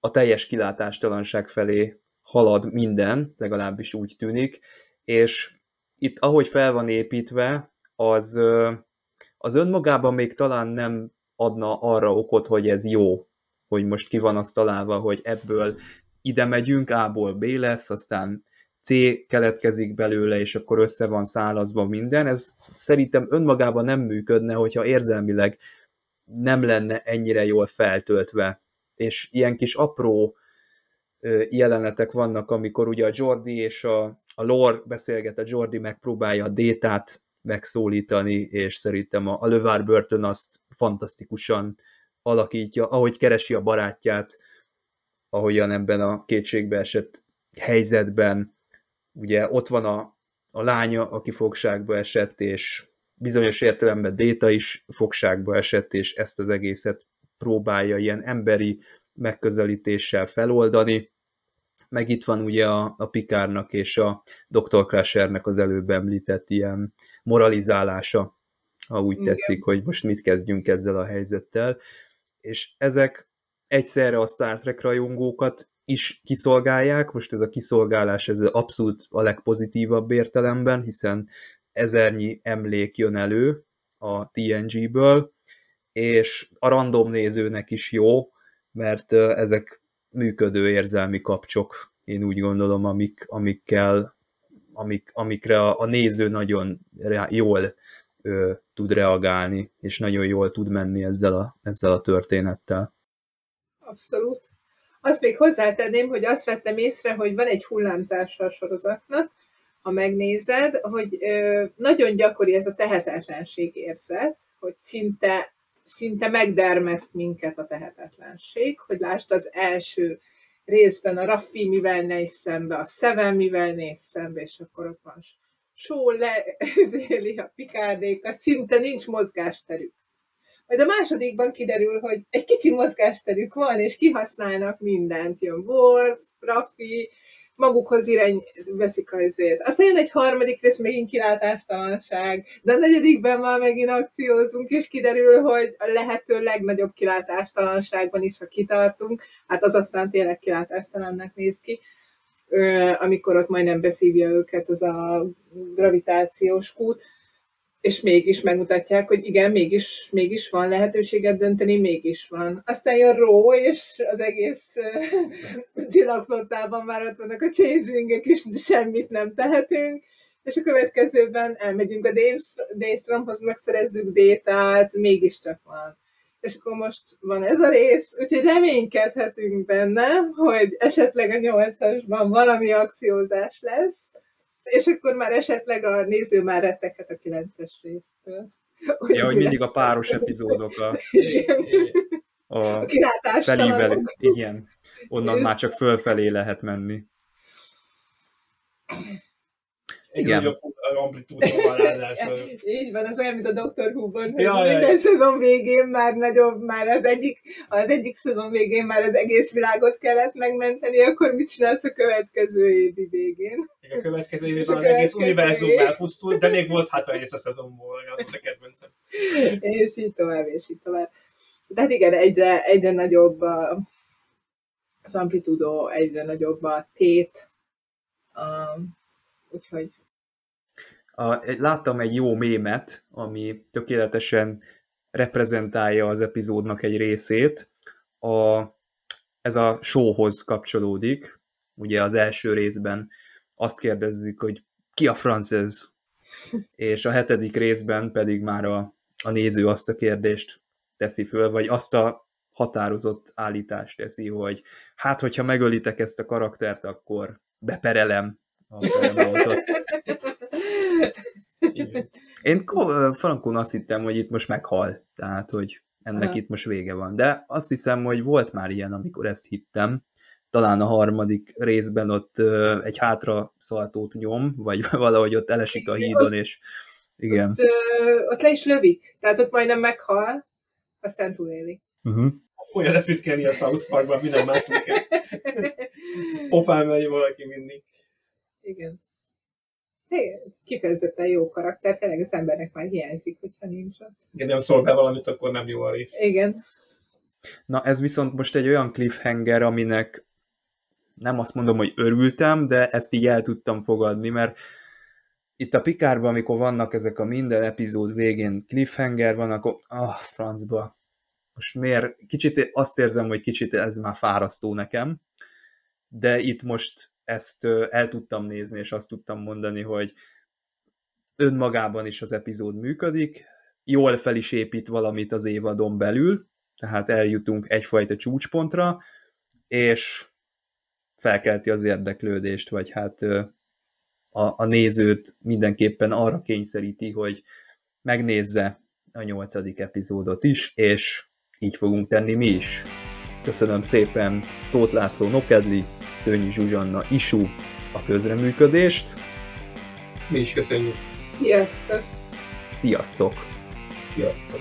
a teljes kilátástalanság felé halad minden, legalábbis úgy tűnik, és itt ahogy fel van építve, az, az önmagában még talán nem adna arra okot, hogy ez jó hogy most ki van azt találva, hogy ebből ide megyünk, A-ból B lesz, aztán C keletkezik belőle, és akkor össze van szálazva minden. Ez szerintem önmagában nem működne, hogyha érzelmileg nem lenne ennyire jól feltöltve. És ilyen kis apró jelenetek vannak, amikor ugye a Jordi és a, a Lore beszélget, a Jordi megpróbálja a Détát megszólítani, és szerintem a, a Lövár Burton azt fantasztikusan alakítja, ahogy keresi a barátját, ahogyan ebben a kétségbe esett helyzetben. Ugye ott van a, a lánya, aki fogságba esett, és bizonyos értelemben Déta is fogságba esett, és ezt az egészet próbálja ilyen emberi megközelítéssel feloldani. Meg itt van ugye a, a Pikárnak és a Dr. Crushernek az előbb említett ilyen moralizálása, ha úgy Igen. tetszik, hogy most mit kezdjünk ezzel a helyzettel. És ezek egyszerre a Star Trek rajongókat is kiszolgálják, most ez a kiszolgálás ez abszolút a legpozitívabb értelemben, hiszen ezernyi emlék jön elő a TNG-ből, és a random nézőnek is jó, mert ezek működő érzelmi kapcsok, én úgy gondolom, amik, amikkel, amik, amikre a, a néző nagyon jól ö, tud reagálni, és nagyon jól tud menni ezzel a, ezzel a történettel. Abszolút. Azt még hozzátenném, hogy azt vettem észre, hogy van egy hullámzása a sorozatnak, ha megnézed, hogy ö, nagyon gyakori ez a tehetetlenség érzet, hogy szinte, szinte megdermeszt minket a tehetetlenség, hogy lásd az első részben a Raffi mivel néz szembe, a Seven mivel néz szembe, és akkor ott van só le, zéli a pikádékat, szinte nincs mozgásterük. Majd a másodikban kiderül, hogy egy kicsi mozgásterük van, és kihasználnak mindent. Jön Worf, Raffi, magukhoz irány veszik azért. Aztán jön egy harmadik rész, megint kilátástalanság, de a negyedikben már megint akciózunk, és kiderül, hogy a lehető legnagyobb kilátástalanságban is, ha kitartunk, hát az aztán tényleg kilátástalannak néz ki, amikor ott majdnem beszívja őket az a gravitációs kút, és mégis megmutatják, hogy igen, mégis, mégis van lehetőséget dönteni, mégis van. Aztán jön Ró, és az egész uh, csillagflottában már ott vannak a changingek, és semmit nem tehetünk, és a következőben elmegyünk a Daystromhoz, megszerezzük détát, mégiscsak van. És akkor most van ez a rész, úgyhogy reménykedhetünk benne, hogy esetleg a nyolcasban valami akciózás lesz, és akkor már esetleg a néző már retteghet a kilences résztől. Hogy ja, hogy mindig a páros epizódok a, a, a felívelő, igen, onnan már csak fölfelé lehet menni. Igen. Így van, az olyan, mint a Doctor Who-ban, hogy ja, minden ja. szezon végén már nagyobb, már az egyik, az egyik szezon végén már az egész világot kellett megmenteni, akkor mit csinálsz a következő évi végén? A következő évben az egész univerzum elpusztult, de még volt hátra egész a szezonból, az a kedvencem. És így tovább, és így tovább. Tehát igen, egyre, egyre nagyobb a, az amplitudó, egyre nagyobb a tét, a, úgyhogy a, láttam egy jó mémet, ami tökéletesen reprezentálja az epizódnak egy részét. A, ez a showhoz kapcsolódik. Ugye az első részben azt kérdezzük, hogy ki a franc ez? És a hetedik részben pedig már a, a néző azt a kérdést teszi föl, vagy azt a határozott állítást teszi, hogy hát, hogyha megölitek ezt a karaktert, akkor beperelem a Én frankon azt hittem, hogy itt most meghal, tehát, hogy ennek Aha. itt most vége van. De azt hiszem, hogy volt már ilyen, amikor ezt hittem. Talán a harmadik részben ott ö, egy hátra szaltót nyom, vagy valahogy ott elesik a hídon, és igen. Ott, ö, ott le is lövik, tehát ott majdnem meghal, aztán túléli. Uh-huh. Olyan lesz, mit kell a South Parkban, minden más Pofán megy valaki mindig. Igen kifejezetten jó karakter, tényleg az embernek már hiányzik, hogyha nincs ott. Igen, nem szól be valamit, akkor nem jó a rész. Igen. Na ez viszont most egy olyan cliffhanger, aminek nem azt mondom, hogy örültem, de ezt így el tudtam fogadni, mert itt a Pikárban, amikor vannak ezek a minden epizód végén cliffhanger van, akkor ah, francba. Most miért? Kicsit azt érzem, hogy kicsit ez már fárasztó nekem, de itt most ezt el tudtam nézni, és azt tudtam mondani, hogy önmagában is az epizód működik, jól fel is épít valamit az évadon belül, tehát eljutunk egyfajta csúcspontra, és felkelti az érdeklődést, vagy hát a, a nézőt mindenképpen arra kényszeríti, hogy megnézze a nyolcadik epizódot is, és így fogunk tenni mi is. Köszönöm szépen Tóth László Nokedli, Szőnyi Zsuzsanna Isu a közreműködést. Mi is köszönjük. Sziasztok! Sziasztok! Sziasztok!